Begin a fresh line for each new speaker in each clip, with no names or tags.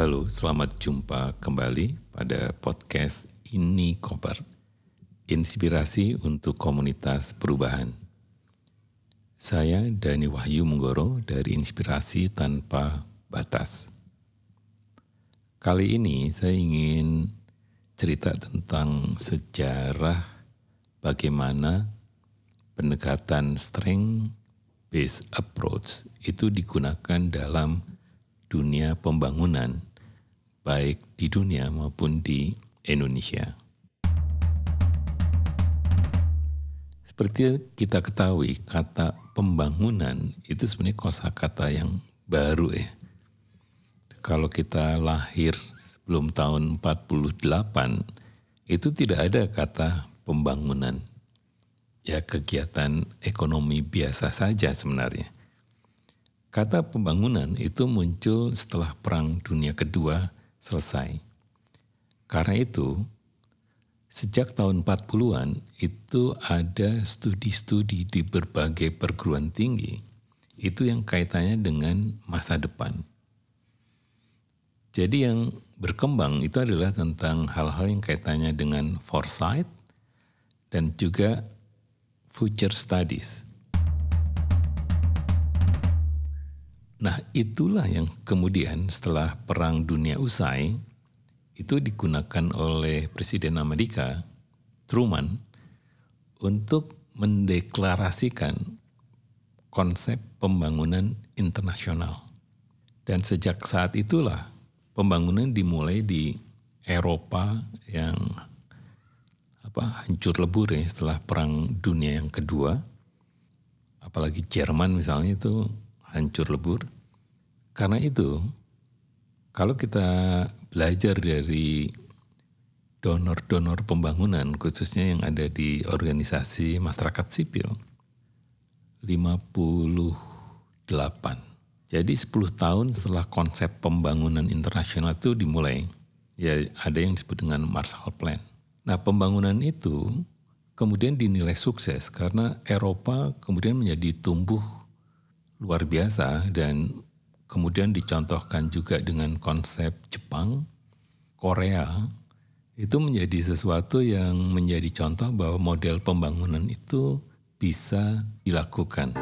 Halo, selamat jumpa kembali pada podcast Ini Koper. Inspirasi untuk komunitas perubahan. Saya Dani Wahyu Menggoro dari Inspirasi Tanpa Batas. Kali ini saya ingin cerita tentang sejarah bagaimana pendekatan strength based approach itu digunakan dalam dunia pembangunan baik di dunia maupun di Indonesia. Seperti kita ketahui, kata pembangunan itu sebenarnya kosakata yang baru ya. Kalau kita lahir sebelum tahun 48, itu tidak ada kata pembangunan. Ya kegiatan ekonomi biasa saja sebenarnya. Kata pembangunan itu muncul setelah Perang Dunia Kedua selesai. Karena itu, Sejak tahun 40-an itu ada studi-studi di berbagai perguruan tinggi itu yang kaitannya dengan masa depan. Jadi yang berkembang itu adalah tentang hal-hal yang kaitannya dengan foresight dan juga future studies. Nah itulah yang kemudian setelah Perang Dunia usai, itu digunakan oleh Presiden Amerika Truman untuk mendeklarasikan konsep pembangunan internasional. Dan sejak saat itulah pembangunan dimulai di Eropa yang apa hancur lebur ya setelah perang dunia yang kedua apalagi Jerman misalnya itu hancur lebur karena itu kalau kita belajar dari donor-donor pembangunan khususnya yang ada di organisasi masyarakat sipil 58. Jadi 10 tahun setelah konsep pembangunan internasional itu dimulai, ya ada yang disebut dengan Marshall Plan. Nah pembangunan itu kemudian dinilai sukses karena Eropa kemudian menjadi tumbuh luar biasa dan kemudian dicontohkan juga dengan konsep Jepang, Korea, itu menjadi sesuatu yang menjadi contoh bahwa model pembangunan itu bisa dilakukan.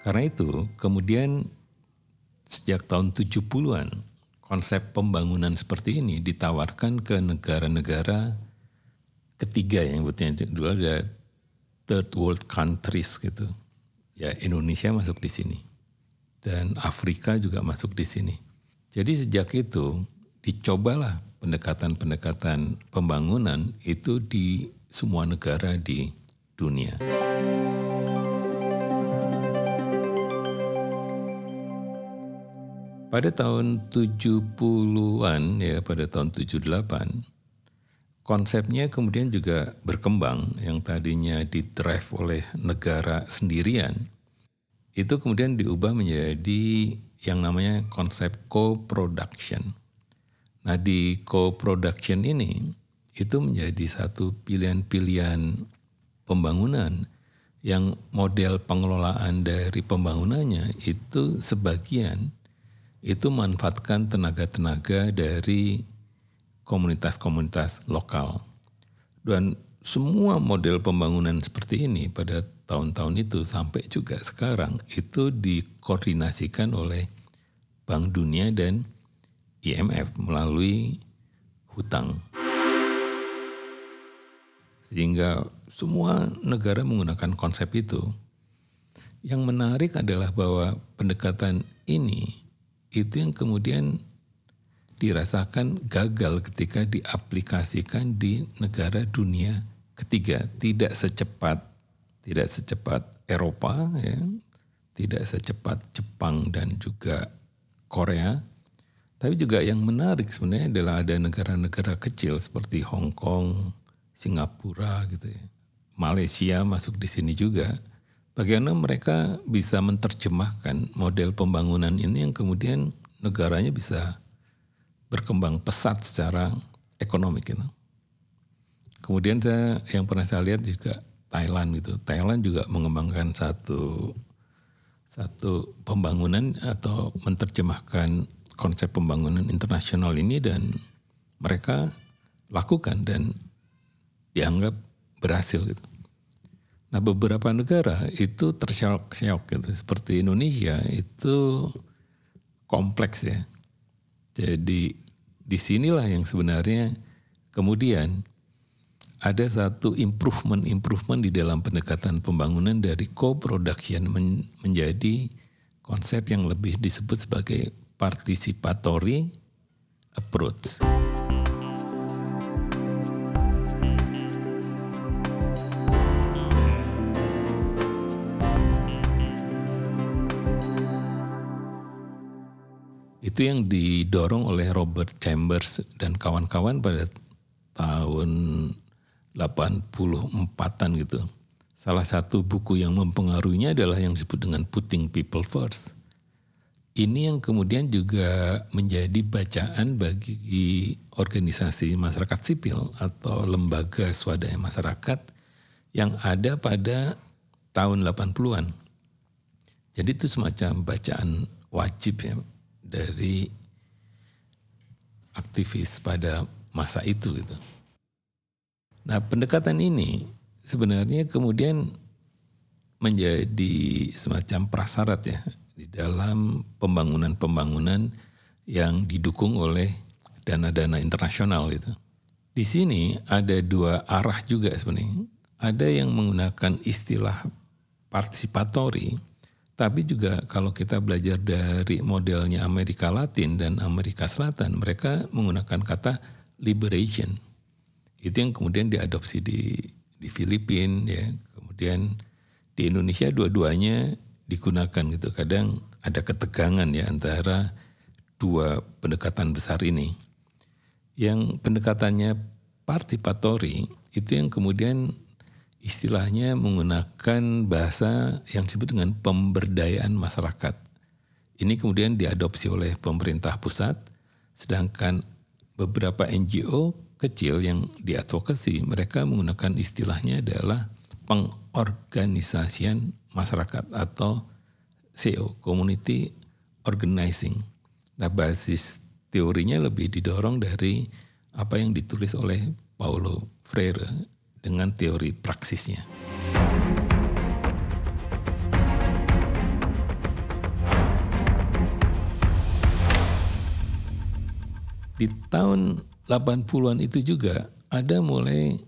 Karena itu, kemudian sejak tahun 70-an, konsep pembangunan seperti ini ditawarkan ke negara-negara ketiga yang sebutnya dulu ada third world countries gitu. Ya Indonesia masuk di sini. Dan Afrika juga masuk di sini. Jadi sejak itu dicobalah pendekatan-pendekatan pembangunan itu di semua negara di dunia. Pada tahun 70-an ya pada tahun 78 konsepnya kemudian juga berkembang yang tadinya didrive oleh negara sendirian itu kemudian diubah menjadi yang namanya konsep co-production. Nah di co-production ini itu menjadi satu pilihan-pilihan pembangunan yang model pengelolaan dari pembangunannya itu sebagian itu manfaatkan tenaga-tenaga dari komunitas-komunitas lokal. Dan semua model pembangunan seperti ini pada tahun-tahun itu sampai juga sekarang itu dikoordinasikan oleh Bank Dunia dan IMF melalui hutang. Sehingga semua negara menggunakan konsep itu. Yang menarik adalah bahwa pendekatan ini itu yang kemudian dirasakan gagal ketika diaplikasikan di negara dunia ketiga tidak secepat tidak secepat Eropa ya tidak secepat Jepang dan juga Korea tapi juga yang menarik sebenarnya adalah ada negara-negara kecil seperti Hong Kong, Singapura gitu ya. Malaysia masuk di sini juga. Bagaimana mereka bisa menerjemahkan model pembangunan ini yang kemudian negaranya bisa berkembang pesat secara ekonomi gitu. Kemudian saya yang pernah saya lihat juga Thailand gitu. Thailand juga mengembangkan satu satu pembangunan atau menerjemahkan konsep pembangunan internasional ini dan mereka lakukan dan dianggap berhasil gitu. Nah beberapa negara itu tersyok-syok gitu. Seperti Indonesia itu kompleks ya. Jadi di sinilah yang sebenarnya kemudian ada satu improvement-improvement di dalam pendekatan pembangunan dari co-production men menjadi konsep yang lebih disebut sebagai participatory approach. Itu yang didorong oleh Robert Chambers dan kawan-kawan pada tahun 84-an gitu. Salah satu buku yang mempengaruhinya adalah yang disebut dengan Putting People First ini yang kemudian juga menjadi bacaan bagi organisasi masyarakat sipil atau lembaga swadaya masyarakat yang ada pada tahun 80-an. Jadi itu semacam bacaan wajib ya dari aktivis pada masa itu gitu. Nah, pendekatan ini sebenarnya kemudian menjadi semacam prasyarat ya di dalam pembangunan-pembangunan yang didukung oleh dana-dana internasional itu. Di sini ada dua arah juga sebenarnya. Ada yang menggunakan istilah partisipatori, tapi juga kalau kita belajar dari modelnya Amerika Latin dan Amerika Selatan, mereka menggunakan kata liberation. Itu yang kemudian diadopsi di di Filipina ya. Kemudian di Indonesia dua-duanya digunakan gitu. Kadang ada ketegangan ya antara dua pendekatan besar ini. Yang pendekatannya partisipatori itu yang kemudian istilahnya menggunakan bahasa yang disebut dengan pemberdayaan masyarakat. Ini kemudian diadopsi oleh pemerintah pusat, sedangkan beberapa NGO kecil yang diadvokasi, mereka menggunakan istilahnya adalah pengorganisasian masyarakat atau CO, Community Organizing. Nah basis teorinya lebih didorong dari apa yang ditulis oleh Paulo Freire dengan teori praksisnya. Di tahun 80-an itu juga ada mulai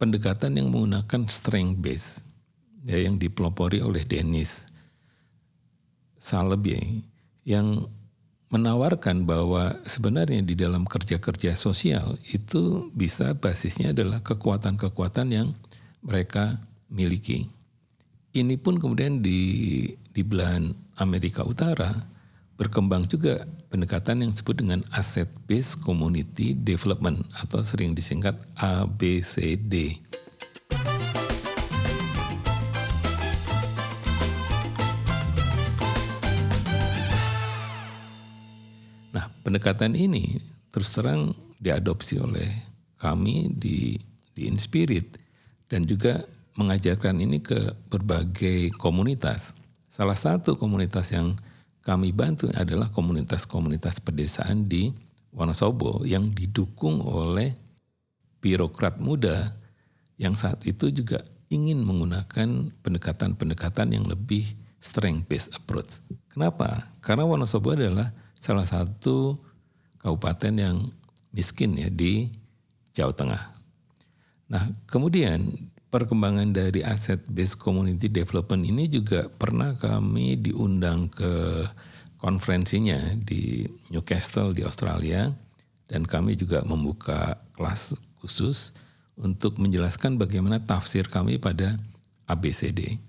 pendekatan yang menggunakan strength base ya yang dipelopori oleh Dennis Salebye yang menawarkan bahwa sebenarnya di dalam kerja-kerja sosial itu bisa basisnya adalah kekuatan-kekuatan yang mereka miliki. Ini pun kemudian di di belahan Amerika Utara berkembang juga pendekatan yang disebut dengan Asset Based Community Development atau sering disingkat ABCD. Pendekatan ini terus terang diadopsi oleh kami di di Inspirit dan juga mengajarkan ini ke berbagai komunitas. Salah satu komunitas yang kami bantu adalah komunitas-komunitas pedesaan di Wonosobo yang didukung oleh birokrat muda yang saat itu juga ingin menggunakan pendekatan-pendekatan yang lebih strength-based approach. Kenapa? Karena Wonosobo adalah salah satu kabupaten yang miskin ya di Jawa Tengah. Nah, kemudian perkembangan dari aset based community development ini juga pernah kami diundang ke konferensinya di Newcastle di Australia dan kami juga membuka kelas khusus untuk menjelaskan bagaimana tafsir kami pada ABCD.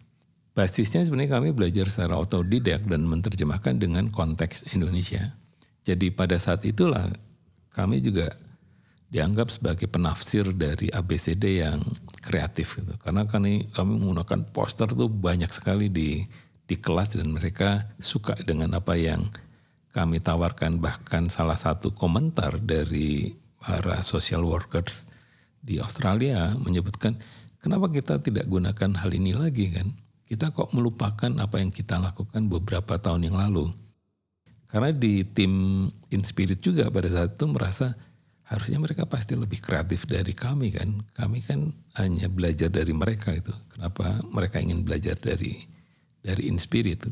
Basisnya sebenarnya kami belajar secara otodidak dan menerjemahkan dengan konteks Indonesia. Jadi pada saat itulah kami juga dianggap sebagai penafsir dari ABCD yang kreatif gitu. Karena kami kami menggunakan poster tuh banyak sekali di di kelas dan mereka suka dengan apa yang kami tawarkan bahkan salah satu komentar dari para social workers di Australia menyebutkan kenapa kita tidak gunakan hal ini lagi kan kita kok melupakan apa yang kita lakukan beberapa tahun yang lalu. Karena di tim Inspirit juga pada saat itu merasa harusnya mereka pasti lebih kreatif dari kami kan. Kami kan hanya belajar dari mereka itu. Kenapa mereka ingin belajar dari dari Inspirit?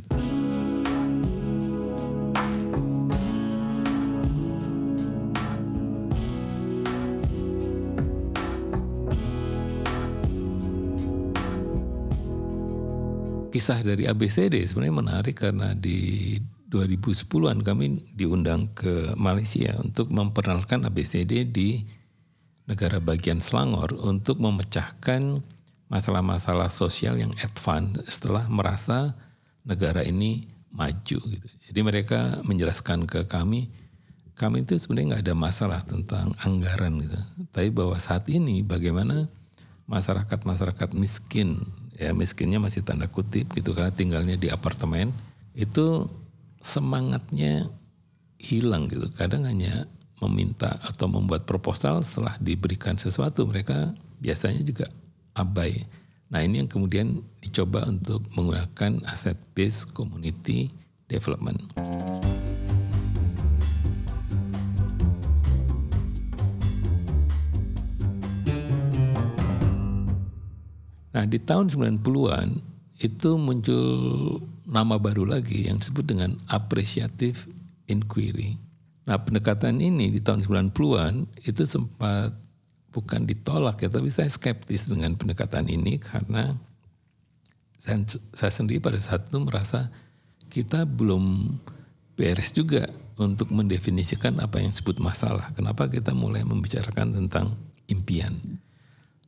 Kisah dari ABCD sebenarnya menarik karena di 2010-an kami diundang ke Malaysia untuk memperkenalkan ABCD di negara bagian Selangor untuk memecahkan masalah-masalah sosial yang advance setelah merasa negara ini maju gitu. Jadi mereka menjelaskan ke kami, kami itu sebenarnya nggak ada masalah tentang anggaran gitu. Tapi bahwa saat ini bagaimana masyarakat-masyarakat miskin ya miskinnya masih tanda kutip gitu karena tinggalnya di apartemen itu semangatnya hilang gitu kadang hanya meminta atau membuat proposal setelah diberikan sesuatu mereka biasanya juga abai nah ini yang kemudian dicoba untuk menggunakan aset based community development. Nah di tahun 90-an itu muncul nama baru lagi yang disebut dengan appreciative inquiry. Nah pendekatan ini di tahun 90-an itu sempat bukan ditolak ya, tapi saya skeptis dengan pendekatan ini karena saya, saya sendiri pada saat itu merasa kita belum beres juga untuk mendefinisikan apa yang disebut masalah. Kenapa kita mulai membicarakan tentang impian.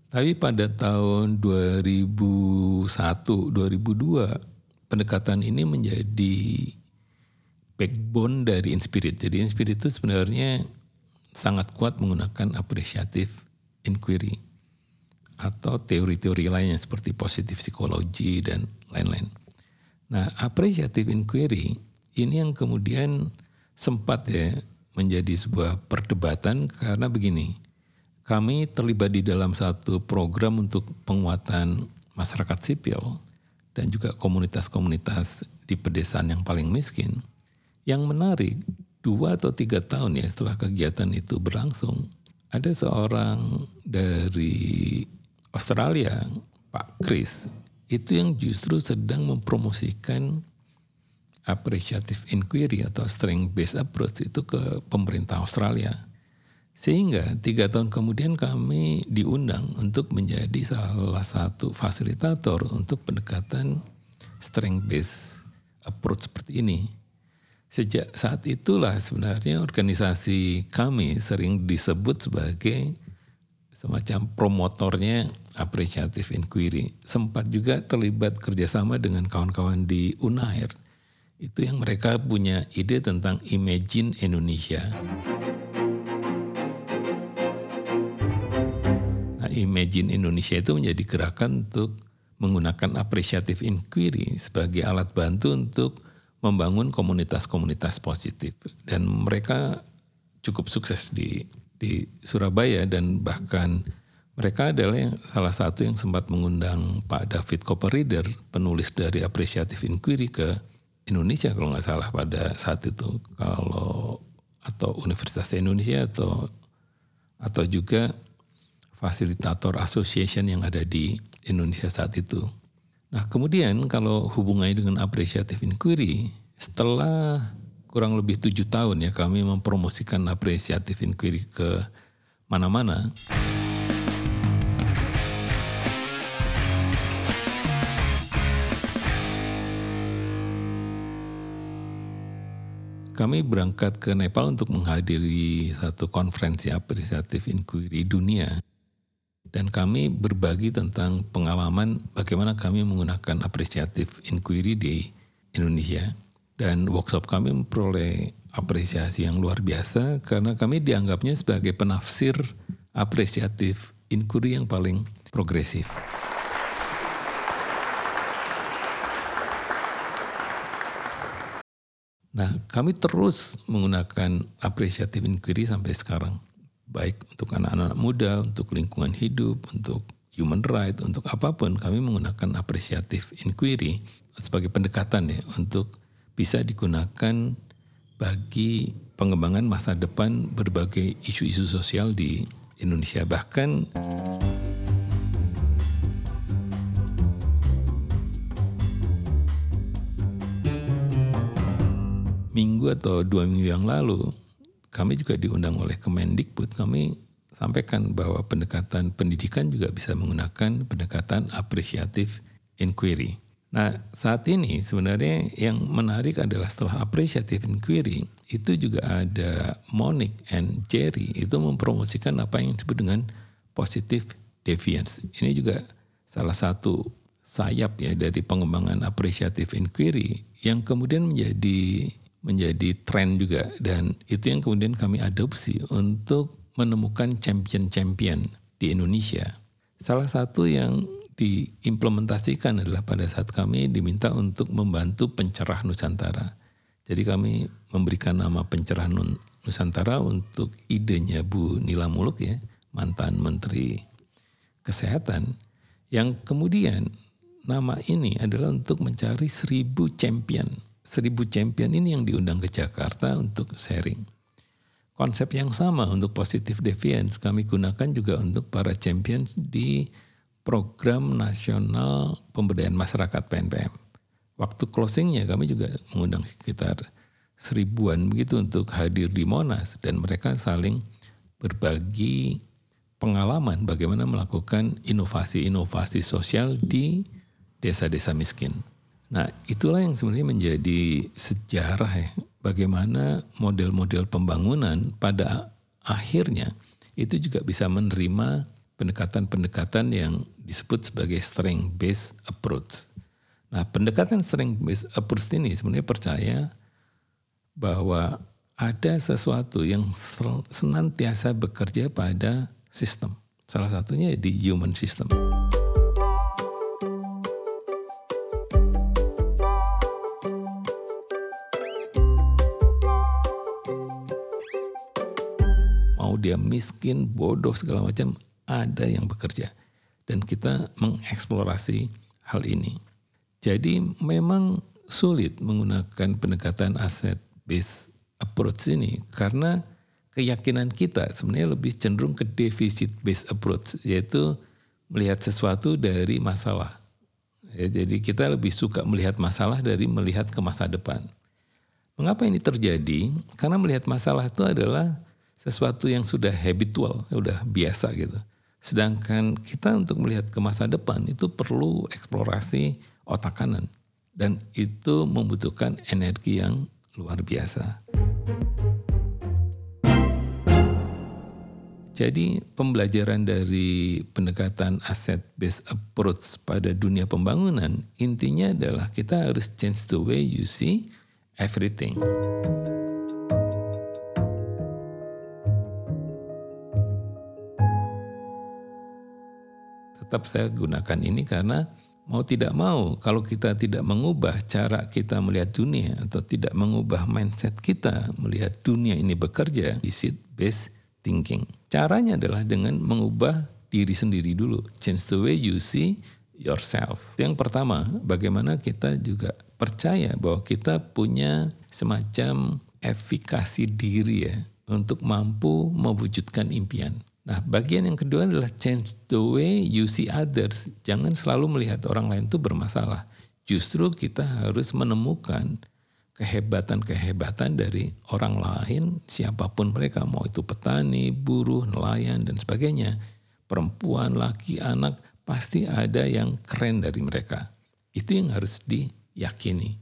Tapi pada tahun 2001, 2002 pendekatan ini menjadi backbone dari Inspirit. Jadi Inspirit itu sebenarnya sangat kuat menggunakan appreciative inquiry atau teori-teori lainnya seperti positif psikologi dan lain-lain. Nah, appreciative inquiry ini yang kemudian sempat ya menjadi sebuah perdebatan karena begini kami terlibat di dalam satu program untuk penguatan masyarakat sipil dan juga komunitas-komunitas di pedesaan yang paling miskin. Yang menarik, dua atau tiga tahun ya setelah kegiatan itu berlangsung, ada seorang dari Australia, Pak Chris, itu yang justru sedang mempromosikan appreciative inquiry atau strength based approach itu ke pemerintah Australia sehingga tiga tahun kemudian kami diundang untuk menjadi salah satu fasilitator untuk pendekatan strength based approach seperti ini. Sejak saat itulah sebenarnya organisasi kami sering disebut sebagai semacam promotornya appreciative inquiry. Sempat juga terlibat kerjasama dengan kawan-kawan di Unair. Itu yang mereka punya ide tentang Imagine Indonesia. Imagine Indonesia itu menjadi gerakan untuk menggunakan appreciative inquiry sebagai alat bantu untuk membangun komunitas-komunitas positif. Dan mereka cukup sukses di di Surabaya dan bahkan mereka adalah yang, salah satu yang sempat mengundang Pak David Copperreader, penulis dari Appreciative Inquiry ke Indonesia kalau nggak salah pada saat itu. Kalau atau Universitas Indonesia atau atau juga fasilitator association yang ada di Indonesia saat itu. Nah kemudian kalau hubungannya dengan appreciative inquiry, setelah kurang lebih tujuh tahun ya kami mempromosikan appreciative inquiry ke mana-mana. kami berangkat ke Nepal untuk menghadiri satu konferensi apresiatif inquiry dunia dan kami berbagi tentang pengalaman bagaimana kami menggunakan apresiatif inquiry di Indonesia dan workshop kami memperoleh apresiasi yang luar biasa karena kami dianggapnya sebagai penafsir apresiatif inquiry yang paling progresif. Nah, kami terus menggunakan apresiatif inquiry sampai sekarang baik untuk anak-anak muda, untuk lingkungan hidup, untuk human right, untuk apa pun kami menggunakan appreciative inquiry sebagai pendekatan ya untuk bisa digunakan bagi pengembangan masa depan berbagai isu-isu sosial di Indonesia. Bahkan minggu atau dua minggu yang lalu kami juga diundang oleh Kemendikbud. Kami sampaikan bahwa pendekatan pendidikan juga bisa menggunakan pendekatan appreciative inquiry. Nah, saat ini sebenarnya yang menarik adalah setelah appreciative inquiry, itu juga ada Monique and Jerry itu mempromosikan apa yang disebut dengan positive deviance. Ini juga salah satu sayap ya dari pengembangan appreciative inquiry yang kemudian menjadi menjadi tren juga dan itu yang kemudian kami adopsi untuk menemukan champion-champion di Indonesia. Salah satu yang diimplementasikan adalah pada saat kami diminta untuk membantu pencerah Nusantara. Jadi kami memberikan nama pencerah Nusantara untuk idenya Bu Nila Muluk ya, mantan Menteri Kesehatan, yang kemudian nama ini adalah untuk mencari seribu champion. Seribu champion ini yang diundang ke Jakarta untuk sharing. Konsep yang sama untuk positive deviance kami gunakan juga untuk para champion di program nasional pemberdayaan masyarakat PNPM. Waktu closingnya kami juga mengundang sekitar seribuan begitu untuk hadir di Monas dan mereka saling berbagi pengalaman bagaimana melakukan inovasi-inovasi sosial di desa-desa miskin. Nah, itulah yang sebenarnya menjadi sejarah ya bagaimana model-model pembangunan pada akhirnya itu juga bisa menerima pendekatan-pendekatan yang disebut sebagai strength based approach. Nah, pendekatan strength based approach ini sebenarnya percaya bahwa ada sesuatu yang senantiasa bekerja pada sistem. Salah satunya di human system. Dia miskin, bodoh segala macam, ada yang bekerja. Dan kita mengeksplorasi hal ini. Jadi memang sulit menggunakan pendekatan aset based approach ini karena keyakinan kita sebenarnya lebih cenderung ke deficit based approach yaitu melihat sesuatu dari masalah. Ya, jadi kita lebih suka melihat masalah dari melihat ke masa depan. Mengapa ini terjadi? Karena melihat masalah itu adalah sesuatu yang sudah habitual, sudah biasa gitu. Sedangkan kita untuk melihat ke masa depan itu perlu eksplorasi otak kanan dan itu membutuhkan energi yang luar biasa. Jadi pembelajaran dari pendekatan asset based approach pada dunia pembangunan intinya adalah kita harus change the way you see everything. Tetap saya gunakan ini karena mau tidak mau kalau kita tidak mengubah cara kita melihat dunia atau tidak mengubah mindset kita melihat dunia ini bekerja di seat based thinking. Caranya adalah dengan mengubah diri sendiri dulu, change the way you see yourself. Yang pertama, bagaimana kita juga percaya bahwa kita punya semacam efikasi diri ya untuk mampu mewujudkan impian. Nah, bagian yang kedua adalah change the way you see others. Jangan selalu melihat orang lain itu bermasalah. Justru kita harus menemukan kehebatan-kehebatan dari orang lain, siapa pun mereka, mau itu petani, buruh, nelayan, dan sebagainya. Perempuan, laki, anak, pasti ada yang keren dari mereka. Itu yang harus diyakini.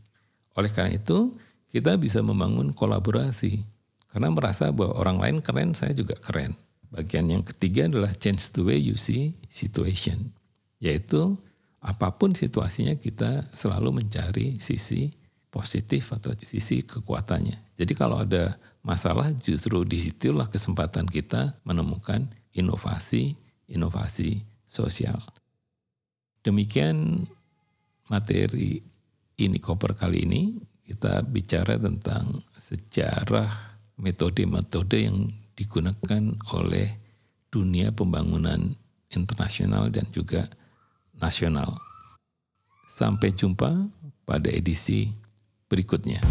Oleh karena itu, kita bisa membangun kolaborasi. Karena merasa bahwa orang lain keren, saya juga keren Bagian yang ketiga adalah change the way you see situation. Yaitu apa pun situasinya kita selalu mencari sisi positif atau sisi kekuatannya. Jadi kalau ada masalah justru di situlah kesempatan kita menemukan inovasi-inovasi sosial. Demikian materi ini koper kali ini. Kita bicara tentang sejarah metode-metode yang digunakan oleh dunia pembangunan internasional dan juga nasional. Sampai jumpa pada edisi berikutnya.